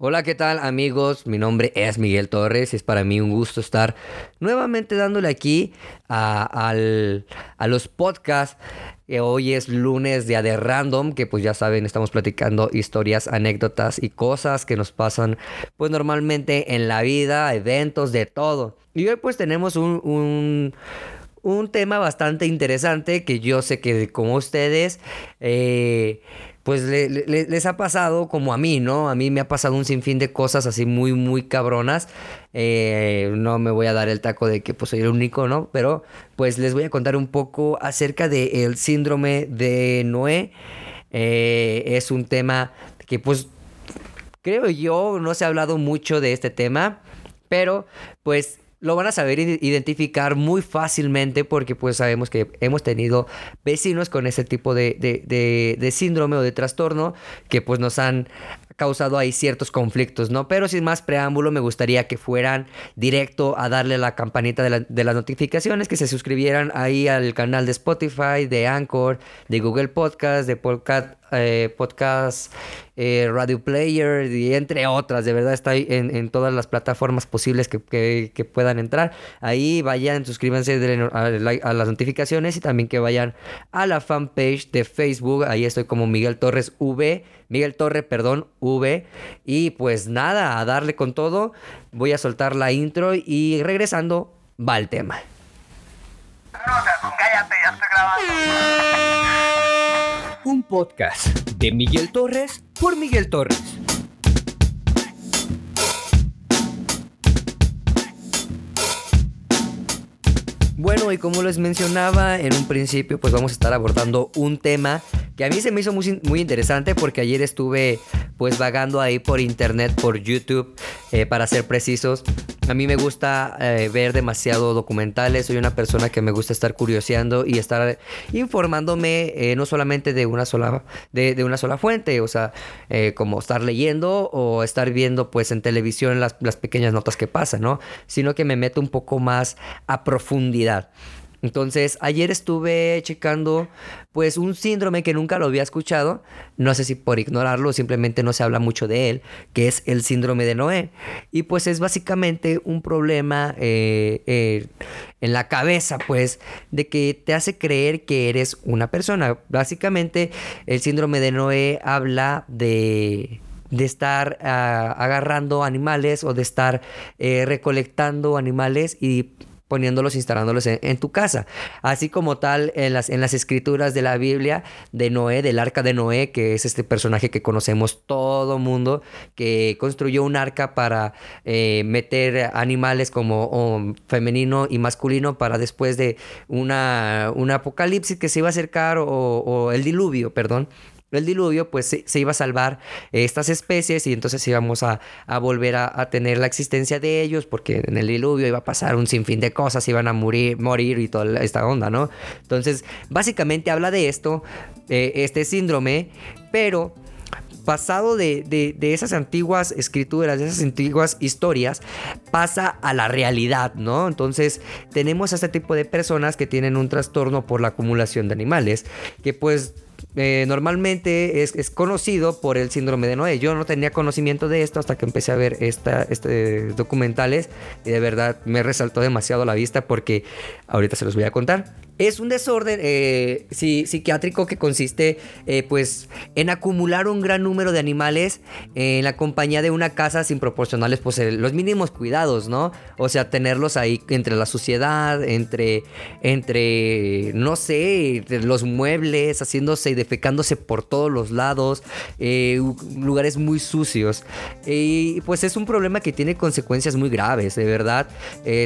Hola, ¿qué tal amigos? Mi nombre es Miguel Torres y es para mí un gusto estar nuevamente dándole aquí a, los podcasts. Hoy es lunes día de random, que pues ya saben, estamos platicando historias, anécdotas y cosas que nos pasan pues normalmente en la vida, eventos, de todo. Y hoy pues tenemos un, un, tema bastante interesante que yo sé que como ustedes... Eh, pues les ha pasado como a mí, ¿no? A mí me ha pasado un sinfín de cosas así muy, muy cabronas. Eh, no me voy a dar el taco de que pues soy el único, ¿no? Pero pues les voy a contar un poco acerca del síndrome de Noé. Eh, es un tema que pues creo yo no se ha hablado mucho de este tema, pero pues lo van a saber identificar muy fácilmente porque pues sabemos que hemos tenido vecinos con ese tipo de, de, síndrome o de trastorno que pues nos han causado ahí ciertos conflictos, ¿no? Pero sin más preámbulo, me gustaría que fueran directo a darle la campanita de, de, las notificaciones, que se suscribieran ahí al canal de Spotify, de Anchor, de Google Podcast, de Podcast eh, podcast, eh, Radio Player y entre otras. De verdad está en, en todas las plataformas posibles que, que, puedan entrar. Ahí vayan, suscríbanse a, las notificaciones y también que vayan a la fanpage de Facebook. Ahí estoy como Miguel Torres V. Miguel Torre, perdón, V. Y pues nada, a darle con todo. Voy a soltar la intro y regresando va el tema. cállate, ya estoy grabando podcast de Miguel Torres por Miguel Torres. Bueno, y como les mencionaba en un principio, pues vamos a estar abordando un tema que a mí se me hizo muy, muy interesante porque ayer estuve pues vagando ahí por internet, por YouTube, eh, para ser precisos, a mí me gusta eh, ver demasiado documentales, soy una persona que me gusta estar curioseando y estar informándome eh, no solamente de una sola, de, una sola fuente, o sea, como estar leyendo o estar viendo pues en televisión las, las pequeñas notas que pasan, ¿no? Sino que me meto un poco más a profundidad. Entonces, ayer estuve checando pues un síndrome que nunca lo había escuchado, no sé si por ignorarlo, simplemente no se habla mucho de él, que es el síndrome de Noé. Y pues es básicamente un problema eh, eh, en la cabeza, pues, de que te hace creer que eres una persona. Básicamente, el síndrome de Noé habla de de estar ah, agarrando animales o de estar eh, recolectando animales y poniéndolos, instalándolos en, tu casa. Así como tal en las, en las escrituras de la Biblia de Noé, del arca de Noé, que es este personaje que conocemos todo mundo, que construyó un arca para eh, meter animales como femenino y masculino para después de una, un apocalipsis que se iba a acercar o, o el diluvio, perdón el diluvio, pues se, iba a salvar estas especies y entonces íbamos a, volver a, tener la existencia de ellos porque en el diluvio iba a pasar un sinfín de cosas, iban a morir, morir y toda esta onda, ¿no? Entonces, básicamente habla de esto, este síndrome, pero pasado de, de, esas antiguas escrituras, de esas antiguas historias, pasa a la realidad, ¿no? Entonces tenemos a este tipo de personas que tienen un trastorno por la acumulación de animales, que pues eh, normalmente es, conocido por el síndrome de Noé. Yo no tenía conocimiento de esto hasta que empecé a ver esta, este, documentales y de verdad me resaltó demasiado la vista porque ahorita se los voy a contar. Es un desorden eh, psiquiátrico que consiste eh, pues en acumular un gran número de animales en la compañía de una casa sin proporcionarles pues los mínimos cuidados, ¿no? O sea, tenerlos ahí entre la suciedad, entre, entre no sé, los muebles, haciéndose y defecándose por todos los lados, eh, lugares muy sucios. Y pues es un problema que tiene consecuencias muy graves, de verdad,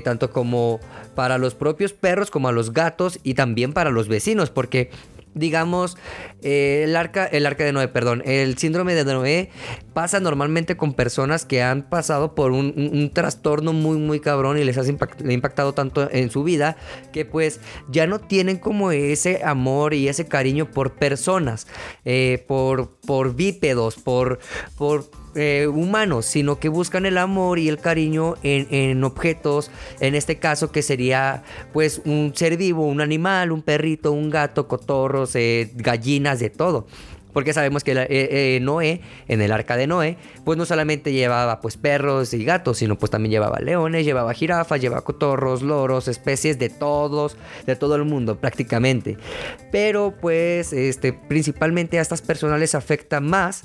tanto como para los propios perros como a los gatos y también para los vecinos, porque digamos, eh, el, arca, el arca de Noé, perdón, el síndrome de Noé pasa normalmente con personas que han pasado por un, trastorno muy, muy cabrón y les ha impactado tanto en su vida que pues ya no tienen como ese amor y ese cariño por personas, eh, por, por bípedos, por, por eh, humanos, sino que buscan el amor y el cariño en, objetos, en este caso que sería pues un ser vivo, un animal, un perrito, un gato, cotorros, eh, gallinas, de todo. Porque sabemos que eh, eh, Noé, en el arca de Noé, pues no solamente llevaba pues perros y gatos, sino pues también llevaba leones, llevaba jirafas, llevaba cotorros, loros, especies de todos, de todo el mundo prácticamente. Pero pues este, principalmente a estas personas les afecta más,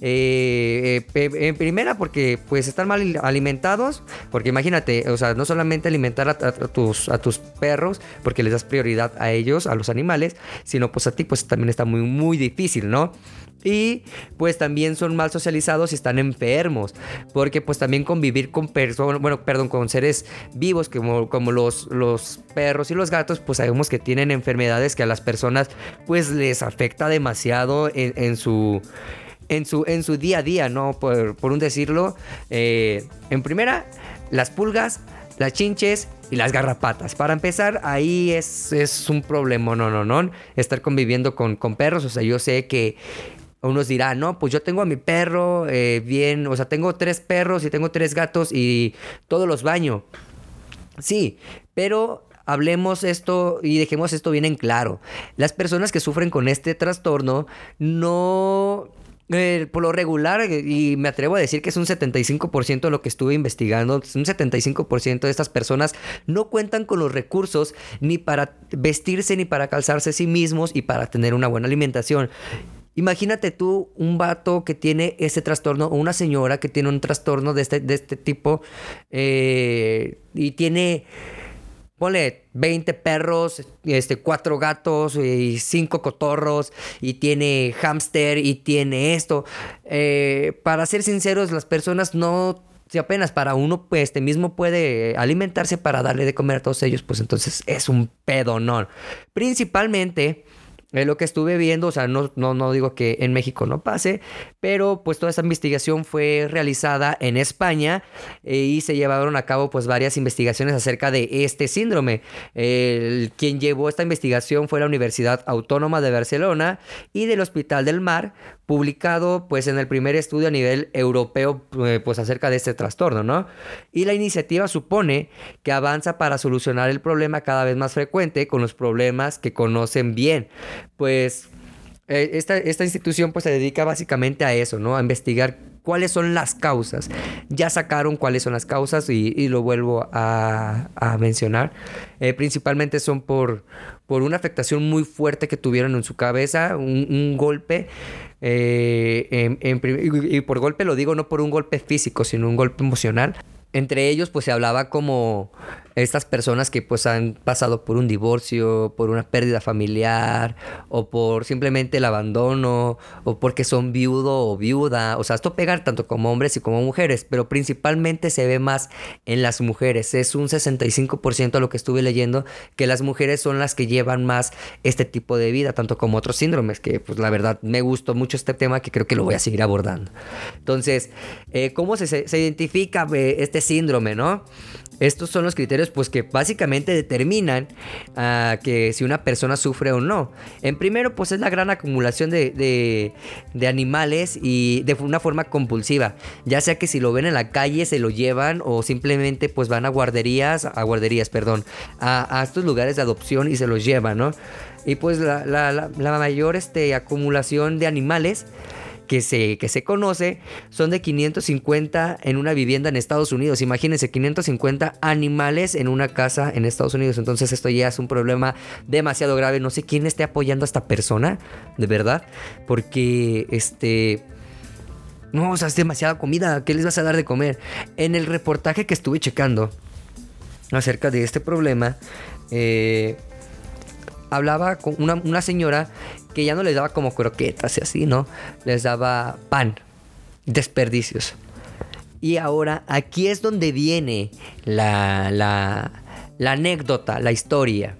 eh, en primera porque pues están mal alimentados, porque imagínate, o sea, no solamente alimentar a, tus, a tus perros, porque les das prioridad a ellos, a los animales, sino pues a ti pues también está muy, muy difícil, ¿no? Y pues también son mal socializados y están enfermos. Porque pues también convivir con personas, bueno, perdón, con seres vivos como, como los, los perros y los gatos, pues sabemos que tienen enfermedades que a las personas pues les afecta demasiado en, su... En su, en su día a día, ¿no? Por, un decirlo. Eh, en primera, las pulgas, las chinches y las garrapatas. Para empezar, ahí es, es un problema, no, no, no. Estar conviviendo con, con perros. O sea, yo sé que unos dirán, no, pues yo tengo a mi perro eh, bien, o sea, tengo tres perros y tengo tres gatos y todos los baño. Sí, pero hablemos esto y dejemos esto bien en claro. Las personas que sufren con este trastorno no eh, por lo regular, y me atrevo a decir que es un 75% de lo que estuve investigando, un 75% de estas personas no cuentan con los recursos ni para vestirse ni para calzarse a sí mismos y para tener una buena alimentación. Imagínate tú un vato que tiene ese trastorno o una señora que tiene un trastorno de este, de este tipo eh, y tiene Ponle 20 perros, este, 4 gatos y 5 cotorros y tiene hámster y tiene esto. Eh, para ser sinceros, las personas no... Si apenas para uno pues este mismo puede alimentarse para darle de comer a todos ellos, pues entonces es un pedonón. Principalmente es lo que estuve viendo, o sea, no, no, no digo que en México no pase, pero pues toda esa investigación fue realizada en España eh, y se llevaron a cabo pues varias investigaciones acerca de este síndrome. El, quien llevó esta investigación fue la Universidad Autónoma de Barcelona y del Hospital del Mar, publicado pues en el primer estudio a nivel europeo eh, pues acerca de este trastorno, ¿no? Y la iniciativa supone que avanza para solucionar el problema cada vez más frecuente con los problemas que conocen bien. Pues eh, esta, esta, institución pues se dedica básicamente a eso, ¿no? A investigar cuáles son las causas. Ya sacaron cuáles son las causas y, lo vuelvo a, mencionar. Eh, principalmente son por, por una afectación muy fuerte que tuvieron en su cabeza, un, golpe. Eh, y por golpe lo digo no por un golpe físico, sino un golpe emocional. Entre ellos pues se hablaba como estas personas que pues han pasado por un divorcio, por una pérdida familiar o por simplemente el abandono o porque son viudo o viuda. O sea, esto pega tanto como hombres y como mujeres, pero principalmente se ve más en las mujeres. Es un 65% a lo que estuve leyendo que las mujeres son las que llevan más este tipo de vida, tanto como otros síndromes, que pues la verdad me gustó mucho este tema que creo que lo voy a seguir abordando. Entonces, eh, ¿cómo se, se identifica eh, este síndrome, no? Estos son los criterios pues que básicamente determinan uh, que si una persona sufre o no. En primero pues es la gran acumulación de, de, animales y de una forma compulsiva. Ya sea que si lo ven en la calle se lo llevan o simplemente pues van a guarderías, a guarderías, perdón, a, a estos lugares de adopción y se los llevan, ¿no? Y pues la, la, la mayor este, acumulación de animales que se, que se conoce son de 550 en una vivienda en Estados Unidos. Imagínense, 550 animales en una casa en Estados Unidos. Entonces esto ya es un problema demasiado grave. No sé quién esté apoyando a esta persona, de verdad. Porque, este... No, o sea, es demasiada comida. ¿Qué les vas a dar de comer? En el reportaje que estuve checando acerca de este problema, eh, hablaba con una, una, señora que ya no les daba como croquetas y así, ¿no? Les daba pan, desperdicios. Y ahora aquí es donde viene la, la, la anécdota, la historia.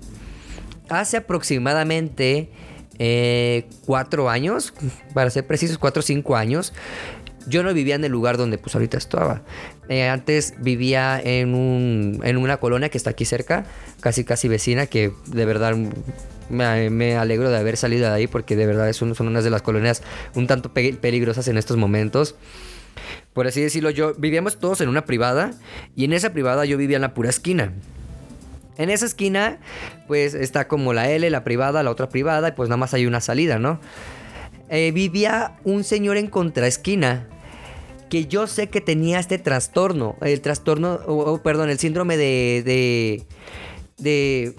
Hace aproximadamente eh, cuatro años, para ser precisos, cuatro o cinco años, yo no vivía en el lugar donde pues ahorita estaba. Eh, antes vivía en, un, en una colonia que está aquí cerca, casi casi vecina, que de verdad me, alegro de haber salido de ahí porque de verdad son, son unas de las colonias un tanto peligrosas en estos momentos. Por así decirlo, yo vivíamos todos en una privada y en esa privada yo vivía en la pura esquina. En esa esquina, pues está como la L, la privada, la otra privada, y pues nada más hay una salida, ¿no? eh, vivía un señor en contraesquina que yo sé que tenía este trastorno, el trastorno, o perdón, el síndrome de, de, de,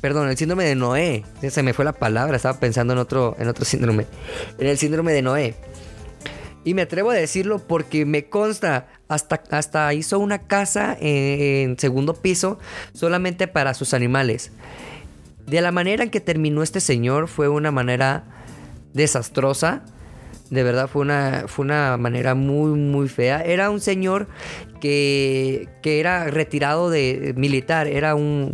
perdón, el síndrome de Noé, se me fue la palabra, estaba pensando en otro, en otro síndrome, en el síndrome de Noé. Y me atrevo a decirlo porque me consta, hasta, hasta hizo una casa en segundo piso solamente para sus animales. De la manera en que terminó este señor fue una manera desastrosa. De verdad fue una, fue una manera muy, muy fea. Era un señor que, que era retirado de militar. Era un,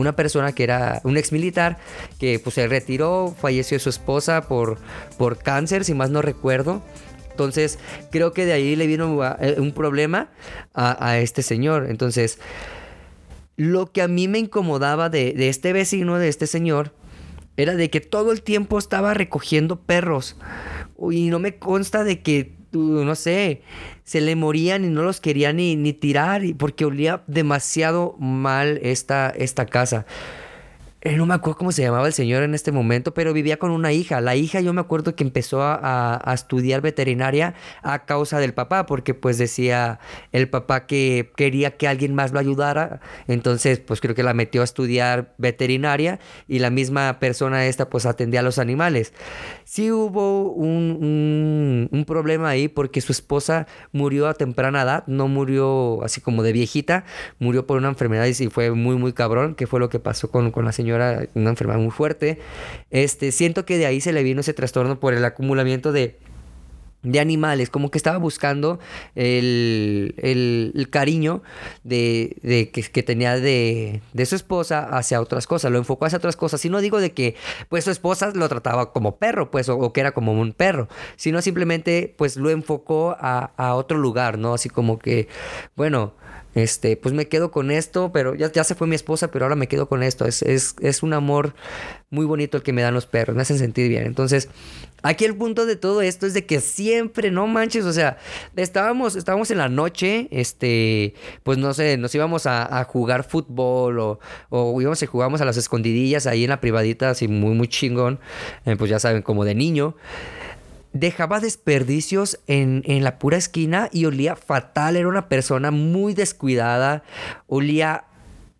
una persona que era un ex militar que pues se retiró, falleció su esposa por, por cáncer, si más no recuerdo. Entonces, creo que de ahí le vino eh, un problema a, este señor. Entonces, lo que a mí me incomodaba de, de, este vecino, de este señor, era de que todo el tiempo estaba recogiendo perros. Y no me consta de que, no sé, se le morían y no los quería ni, ni tirar porque olía demasiado mal esta, esta casa. Eh, no me acuerdo cómo se llamaba el señor en este momento, pero vivía con una hija. La hija yo me acuerdo que empezó a, estudiar veterinaria a causa del papá, porque pues decía el papá que quería que alguien más lo ayudara. Entonces pues creo que la metió a estudiar veterinaria y la misma persona esta pues atendía a los animales. Sí hubo un, un problema ahí porque su esposa murió a temprana edad, no murió así como de viejita, murió por una enfermedad y fue muy muy cabrón, que fue lo que pasó con, con la señora una enfermedad muy fuerte. Este, siento que de ahí se le vino ese trastorno por el acumulamiento de de animales, como que estaba buscando el, el, cariño de, que, tenía de, de, su esposa hacia otras cosas, lo enfocó hacia otras cosas, y no digo de que pues su esposa lo trataba como perro, pues, o, que era como un perro, sino simplemente pues lo enfocó a, a otro lugar, ¿no? Así como que, bueno, este, pues me quedo con esto, pero ya, ya se fue mi esposa, pero ahora me quedo con esto. Es, es, es, un amor muy bonito el que me dan los perros, me hacen sentir bien. Entonces, aquí el punto de todo esto es de que siempre, no manches, o sea, estábamos, estábamos en la noche, este, pues no sé, nos íbamos a, jugar fútbol o, o íbamos y jugábamos a las escondidillas ahí en la privadita, así muy, muy chingón, eh, pues ya saben, como de niño dejaba desperdicios en, la pura esquina y olía fatal. Era una persona muy descuidada, olía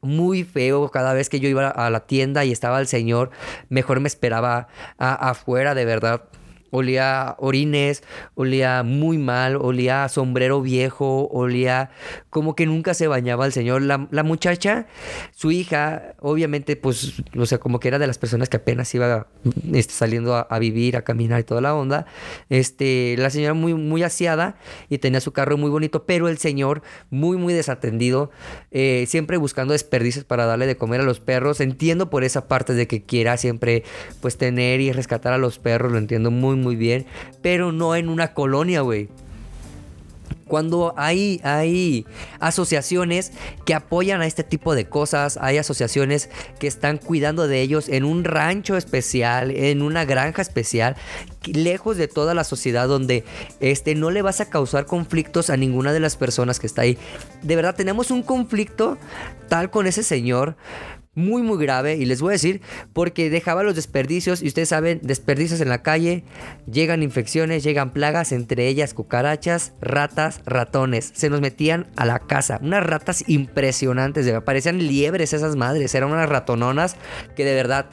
muy feo cada vez que yo iba a la tienda y estaba el señor, mejor me esperaba afuera, de verdad olía orines, olía muy mal, olía sombrero viejo, olía como que nunca se bañaba el señor. La, muchacha, su hija, obviamente, pues, o sea, como que era de las personas que apenas iba este, saliendo a, vivir, a caminar y toda la onda. Este, la señora muy, muy aseada y tenía su carro muy bonito, pero el señor muy, muy desatendido, eh, siempre buscando desperdicios para darle de comer a los perros. Entiendo por esa parte de que quiera siempre, pues, tener y rescatar a los perros, lo entiendo muy, muy bien, pero no en una colonia, güey. Cuando hay, hay asociaciones que apoyan a este tipo de cosas, hay asociaciones que están cuidando de ellos en un rancho especial, en una granja especial, lejos de toda la sociedad donde este, no le vas a causar conflictos a ninguna de las personas que está ahí. De verdad, tenemos un conflicto tal con ese señor muy muy grave y les voy a decir porque dejaba los desperdicios y ustedes saben, desperdicios en la calle, llegan infecciones, llegan plagas, entre ellas cucarachas, ratas, ratones, se nos metían a la casa, unas ratas impresionantes, parecían liebres esas madres, eran unas ratononas que de verdad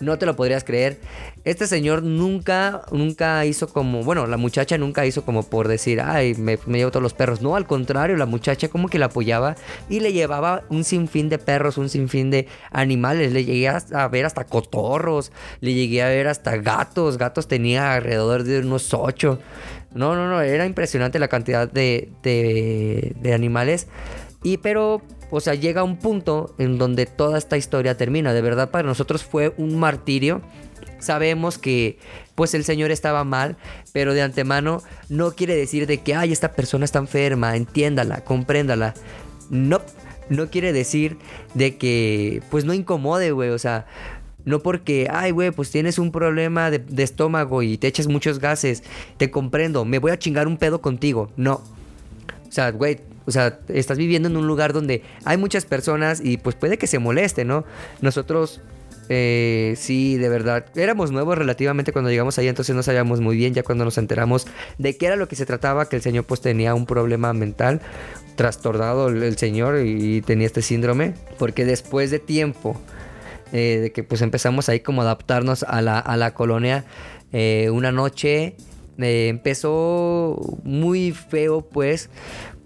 no te lo podrías creer. Este señor nunca, nunca hizo como, bueno, la muchacha nunca hizo como por decir, ay, me, me llevo todos los perros. No, al contrario, la muchacha como que la apoyaba y le llevaba un sinfín de perros, un sinfín de animales. Le llegué a ver hasta cotorros, le llegué a ver hasta gatos. Gatos tenía alrededor de unos ocho. No, no, no, era impresionante la cantidad de, de, de animales. Y pero o sea, llega un punto en donde toda esta historia termina. De verdad, para nosotros fue un martirio. Sabemos que pues el Señor estaba mal, pero de antemano no quiere decir de que, ay, esta persona está enferma, entiéndala, compréndala. No, no quiere decir de que pues no incomode, güey, o sea, no porque, ay, güey, pues tienes un problema de, de, estómago y te echas muchos gases. Te comprendo, me voy a chingar un pedo contigo. No. O sea, güey, o sea, estás viviendo en un lugar donde hay muchas personas y pues puede que se moleste, ¿no? Nosotros eh, sí, de verdad. Éramos nuevos relativamente cuando llegamos ahí, entonces no sabíamos muy bien. Ya cuando nos enteramos de qué era lo que se trataba, que el señor pues tenía un problema mental, trastornado el, señor y tenía este síndrome. Porque después de tiempo, eh, de que pues empezamos ahí como adaptarnos a la, a la colonia, eh, una noche empezó muy feo pues.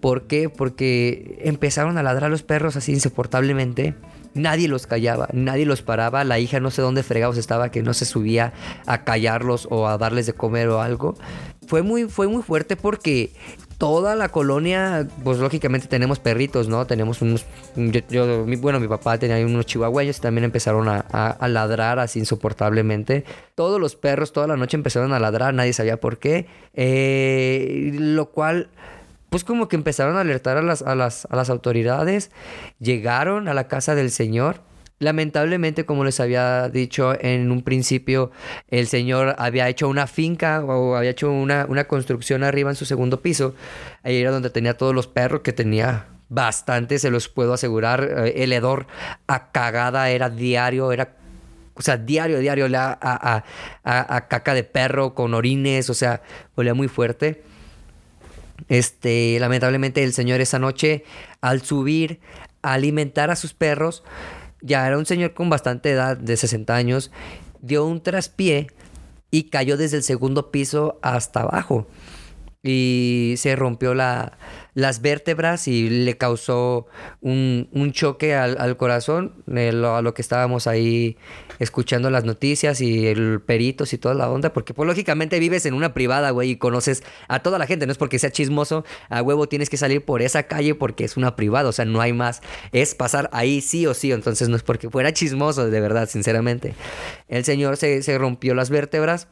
¿Por qué? Porque empezaron a ladrar los perros así insoportablemente Nadie los callaba, nadie los paraba. La hija no sé dónde fregados estaba, que no se subía a callarlos o a darles de comer o algo. Fue muy, fue muy fuerte porque toda la colonia, pues lógicamente tenemos perritos, ¿no? Tenemos unos, yo, bueno, mi papá tenía unos chihuahuayos y también empezaron a, ladrar así insoportablemente. Todos los perros toda la noche empezaron a ladrar, nadie sabía por qué. Eh, lo cual pues como que empezaron a alertar a las, a las, a las autoridades, llegaron a la casa del Señor. Lamentablemente, como les había dicho en un principio, el señor había hecho una finca o había hecho una, una construcción arriba en su segundo piso. Ahí era donde tenía todos los perros, que tenía bastante, se los puedo asegurar. Eh, el hedor a cagada era diario, era o sea, diario, diario, a, a, a, a, caca de perro con orines, o sea, olía muy fuerte. Este, lamentablemente el señor esa noche, al subir a alimentar a sus perros, ya era un señor con bastante edad, de 60 años, dio un traspié y cayó desde el segundo piso hasta abajo. Y se rompió la, las vértebras y le causó un, choque al, corazón, eh, a lo que estábamos ahí escuchando las noticias y el peritos y toda la onda, porque pues lógicamente vives en una privada, güey, y conoces a toda la gente, no es porque sea chismoso, a huevo tienes que salir por esa calle porque es una privada, o sea, no hay más, es pasar ahí sí o sí, entonces no es porque fuera chismoso, de verdad, sinceramente. El señor se, se rompió las vértebras.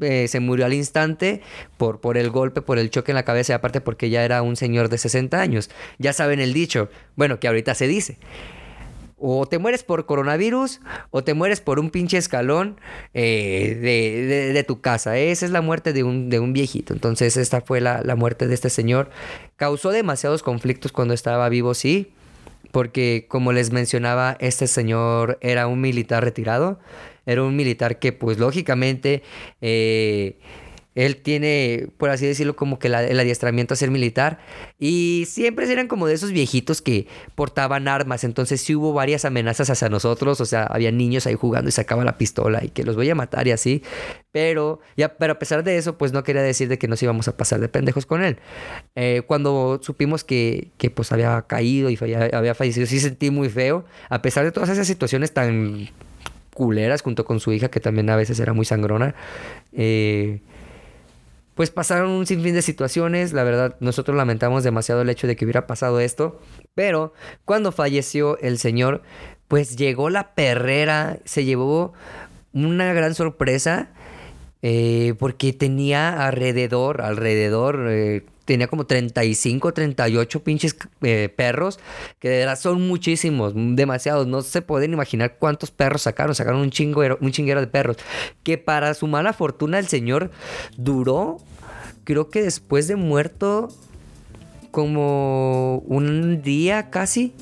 Eh, se murió al instante por, por el golpe, por el choque en la cabeza y aparte porque ya era un señor de 60 años. Ya saben el dicho, bueno, que ahorita se dice. O te mueres por coronavirus o te mueres por un pinche escalón eh, de, tu casa. Esa es la muerte de un, de un viejito. Entonces esta fue la, la, muerte de este señor. Causó demasiados conflictos cuando estaba vivo, sí. Porque como les mencionaba, este señor era un militar retirado. Era un militar que pues lógicamente... Eh, él tiene, por así decirlo, como que el adiestramiento a ser militar. Y siempre eran como de esos viejitos que portaban armas. Entonces sí hubo varias amenazas hacia nosotros. O sea, había niños ahí jugando y sacaba la pistola y que los voy a matar y así. Pero, ya, pero a pesar de eso, pues no quería decir de que nos íbamos a pasar de pendejos con él. Eh, cuando supimos que, que, pues había caído y había fallecido, sí sentí muy feo. A pesar de todas esas situaciones tan culeras junto con su hija, que también a veces era muy sangrona. Eh, pues pasaron un sinfín de situaciones, la verdad nosotros lamentamos demasiado el hecho de que hubiera pasado esto, pero cuando falleció el señor, pues llegó la perrera, se llevó una gran sorpresa. Eh, porque tenía alrededor, alrededor, eh, tenía como 35, 38 pinches eh, perros, que de verdad son muchísimos, demasiados. No se pueden imaginar cuántos perros sacaron. Sacaron un, chinguero, un chinguero de perros. Que para su mala fortuna el señor duró, creo que después de muerto, como un día casi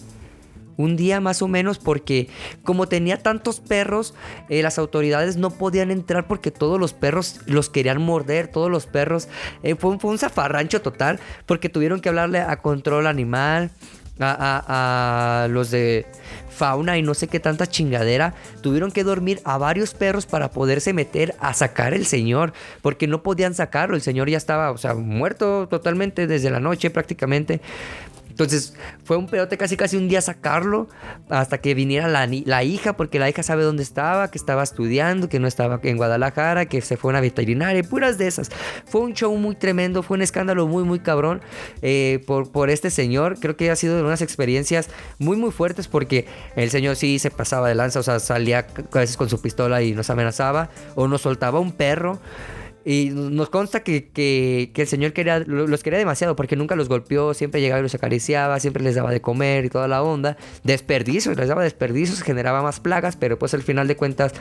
un día más o menos porque como tenía tantos perros, eh, las autoridades no podían entrar porque todos los perros los querían morder, todos los perros. Eh, fue, un zafarrancho total porque tuvieron que hablarle a control animal. A, a, los de fauna y no sé qué tanta chingadera. Tuvieron que dormir a varios perros para poderse meter a sacar el señor. Porque no podían sacarlo. El señor ya estaba, o sea, muerto totalmente desde la noche prácticamente. Entonces fue un pedote casi casi un día sacarlo hasta que viniera la, la, hija, porque la hija sabe dónde estaba, que estaba estudiando, que no estaba en Guadalajara, que se fue a una veterinaria, puras de esas. Fue un show muy tremendo, fue un escándalo muy, muy cabrón eh, por, por este señor. Creo que ha sido unas experiencias muy, muy fuertes porque el señor sí se pasaba de lanza, o sea, salía a veces con su pistola y nos amenazaba, o nos soltaba un perro. Y nos consta que, el Señor quería, los quería demasiado porque nunca los golpeó, siempre llegaba y los acariciaba, siempre les daba de comer y toda la onda. Desperdicios, les daba desperdicios, generaba más plagas, pero pues al final de cuentas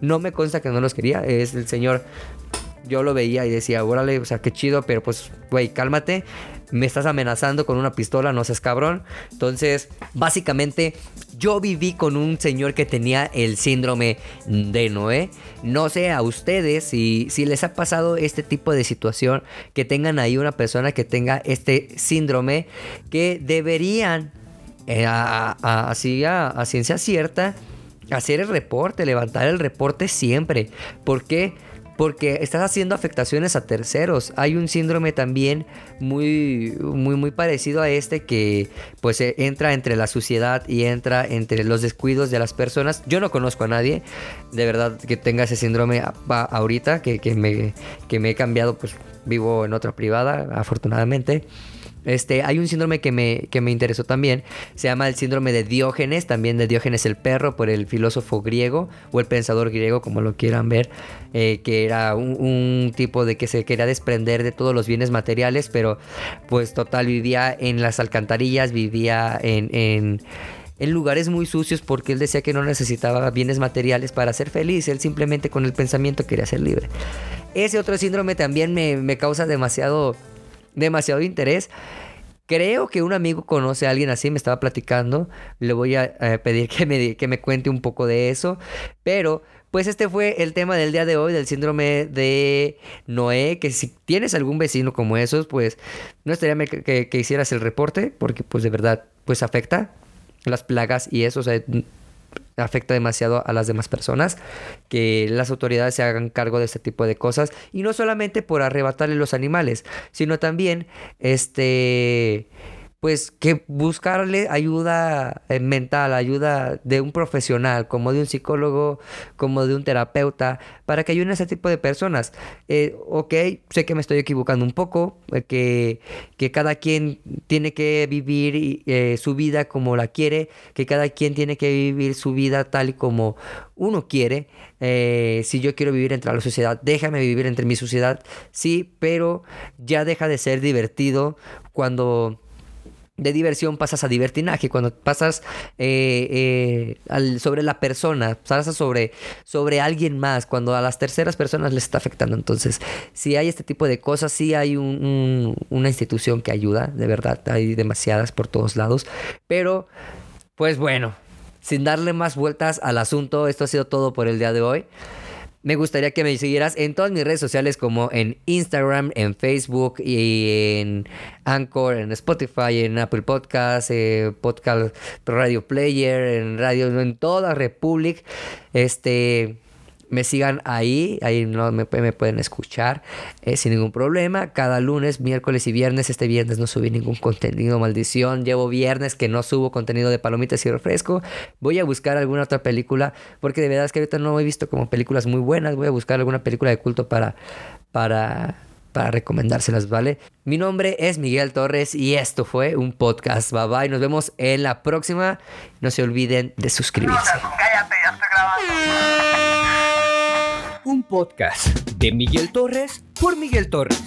no me consta que no los quería. Es el Señor yo lo veía y decía, órale, o sea, qué chido, pero pues, güey, cálmate. Me estás amenazando con una pistola, no seas cabrón. Entonces, básicamente, yo viví con un señor que tenía el síndrome de Noé. No sé a ustedes si, si les ha pasado este tipo de situación, que tengan ahí una persona que tenga este síndrome, que deberían, eh, así a ciencia cierta, hacer el reporte, levantar el reporte siempre. ¿Por qué? Porque estás haciendo afectaciones a terceros. Hay un síndrome también muy, muy, muy parecido a este que pues eh, entra entre la suciedad y entra entre los descuidos de las personas. Yo no conozco a nadie de verdad que tenga ese síndrome ahorita, que, que, me, que me he cambiado, pues vivo en otra privada, afortunadamente. Este, hay un síndrome que me, que me interesó también. Se llama el síndrome de Diógenes, también de Diógenes el perro, por el filósofo griego o el pensador griego, como lo quieran ver. Eh, que era un, tipo de que se quería desprender de todos los bienes materiales, pero pues total vivía en las alcantarillas, vivía en, en en lugares muy sucios porque él decía que no necesitaba bienes materiales para ser feliz, él simplemente con el pensamiento quería ser libre. Ese otro síndrome también me, me causa demasiado demasiado interés. Creo que un amigo conoce a alguien así, me estaba platicando. Le voy a pedir que me, que me cuente un poco de eso. Pero, pues este fue el tema del día de hoy, del síndrome de Noé. Que si tienes algún vecino como esos, pues no estaría que, que, hicieras el reporte, porque pues de verdad, pues afecta las plagas y eso. O sea, afecta demasiado a las demás personas, que las autoridades se hagan cargo de este tipo de cosas y no solamente por arrebatarle los animales, sino también este pues que buscarle ayuda eh, mental, ayuda de un profesional, como de un psicólogo, como de un terapeuta, para que ayuden a ese tipo de personas. Eh, ok, sé que me estoy equivocando un poco, eh, que, que, cada quien tiene que vivir su vida como la quiere, que cada quien tiene que vivir su vida tal y como uno quiere. si yo quiero vivir entre la sociedad, déjame vivir entre mi sociedad, sí, pero ya deja de ser divertido cuando de diversión pasas a divertinaje, cuando pasas eh, eh, sobre la persona, pasas sobre, sobre alguien más, cuando a las terceras personas les está afectando. Entonces, si hay este tipo de cosas, sí hay una institución que ayuda, de verdad, hay demasiadas por todos lados, pero pues bueno, sin darle más vueltas al asunto, esto ha sido todo por el día de hoy. Me gustaría que me siguieras en todas mis redes sociales como en Instagram, en Facebook y en Anchor, en Spotify, en Apple Podcasts, eh, Podcast Radio Player, en radio, en toda Republic. Este me sigan ahí, ahí no me, pueden escuchar eh, sin ningún problema. Cada lunes, miércoles y viernes, este viernes no subí ningún contenido, maldición. Llevo viernes que no subo contenido de palomitas y refresco. Voy a buscar alguna otra película, porque de verdad es que ahorita no he visto como películas muy buenas. Voy a buscar alguna película de culto para, para, para recomendárselas, ¿vale? Mi nombre es Miguel Torres y esto fue un podcast. Bye bye, nos vemos en la próxima. No se olviden de suscribirse. cállate, ya estoy grabando un podcast de Miguel Torres por Miguel Torres.